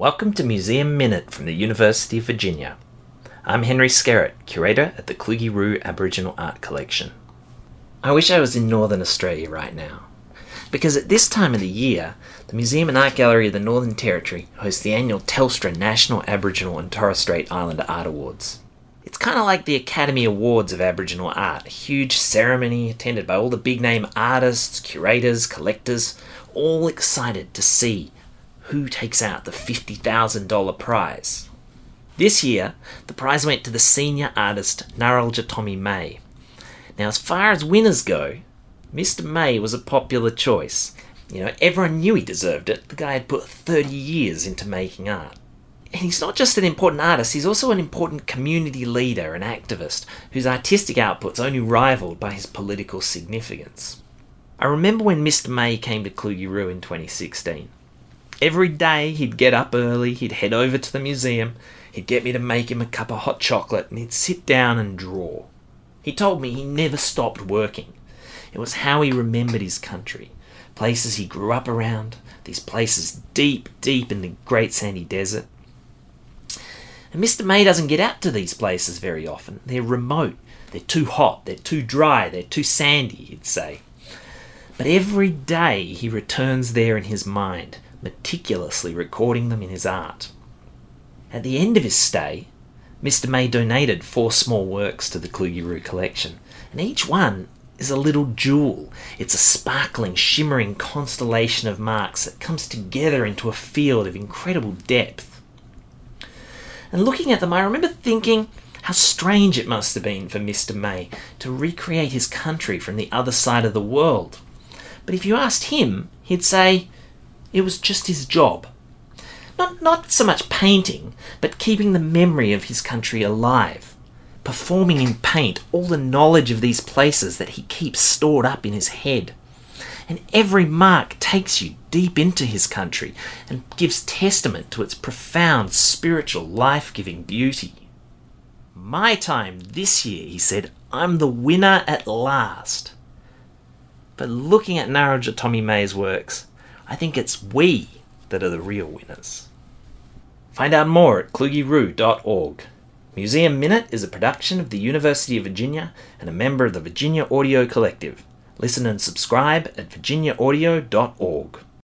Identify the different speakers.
Speaker 1: Welcome to Museum Minute from the University of Virginia. I'm Henry Skerritt, curator at the Kluge-Ruhe Aboriginal Art Collection. I wish I was in Northern Australia right now, because at this time of the year, the Museum and Art Gallery of the Northern Territory hosts the annual Telstra National Aboriginal and Torres Strait Islander Art Awards. It's kind of like the Academy Awards of Aboriginal art, a huge ceremony attended by all the big name artists, curators, collectors, all excited to see who takes out the $50,000 prize. This year, the prize went to the senior artist Ngarralja Tommy May. Now, as far as winners go, Mr. May was a popular choice. You know, everyone knew he deserved it. The guy had put 30 years into making art. And he's not just an important artist, he's also an important community leader and activist whose artistic output's only rivaled by his political significance. I remember when Mr. May came to Kluge-Ruhe in 2016. Every day he'd get up early, he'd head over to the museum, he'd get me to make him a cup of hot chocolate, and he'd sit down and draw. He told me he never stopped working. It was how he remembered his country, places he grew up around, these places deep, deep in the Great Sandy Desert. And Mr. May doesn't get out to these places very often. They're remote, they're too hot, they're too dry, they're too sandy, he'd say. But every day he returns there in his mind, meticulously recording them in his art. At the end of his stay, Mr. May donated four small works to the Kluge-Ruhe collection, and each one is a little jewel. It's a sparkling, shimmering constellation of marks that comes together into a field of incredible depth. And looking at them, I remember thinking how strange it must have been for Mr. May to recreate his country from the other side of the world. But if you asked him, he'd say, it was just his job. Not, not so much painting, but keeping the memory of his country alive. Performing in paint all the knowledge of these places that he keeps stored up in his head. And every mark takes you deep into his country and gives testament to its profound spiritual life giving beauty. My time this year, he said, I'm the winner at last. But looking at Ngarralja Tommy May's works, I think it's we that are the real winners. Find out more at klugeruhe.org. Museum Minute is a production of the University of Virginia and a member of the Virginia Audio Collective. Listen and subscribe at virginiaaudio.org.